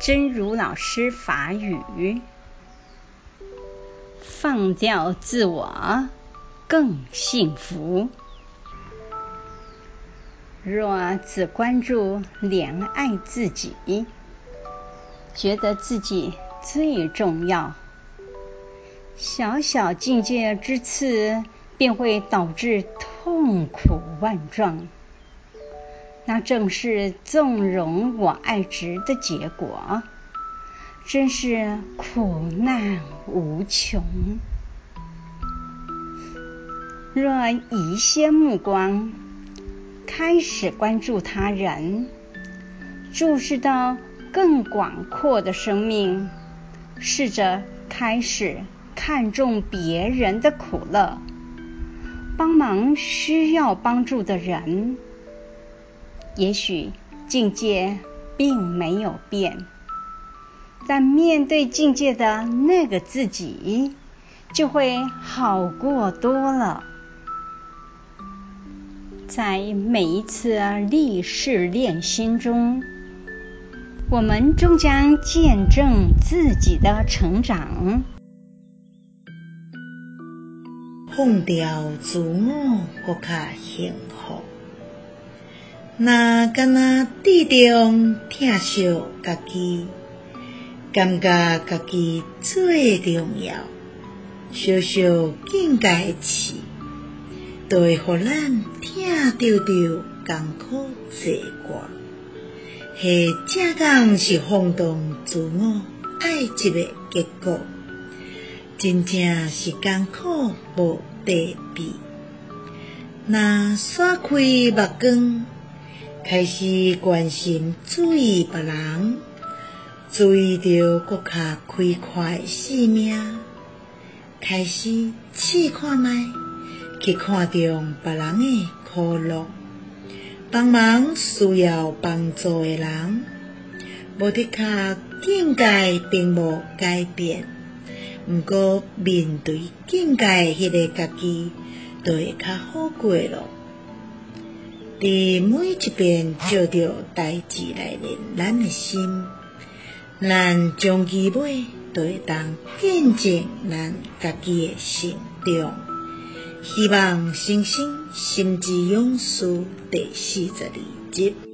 真如老师法语：放掉自我，更幸福。若只关注怜爱自己，觉得自己最重要，小小境界之次便会导致痛苦万状。那正是纵容我爱执的结果，真是苦难无穷。若移些目光，开始关注他人，注视到更广阔的生命，试着开始看重别人的苦乐，帮忙需要帮助的人。也许境界并没有变，但面对境界的那个自己，就会好过多了。在每一次历事练心中，我们终将见证自己的成长。放掉自我，更加幸福。那敢若注重疼惜家己，感觉家己最重要，小小境界起，都会互咱疼着着艰苦济挂。系正讲是放荡自我爱执的结果，真正是艰苦无地比。若撒开目光。开始关心注意别人，注意到更加开阔的生命，开始试看觅，去看重别人的苦乐，帮忙需要帮助的人。无的确境界并无改变，毋过面对境界迄个家己，就会较好过咯。伫每一遍照着代志来练咱的心，咱终其尾都会当见证咱家己的成长。希望新生心之勇士第四十二集。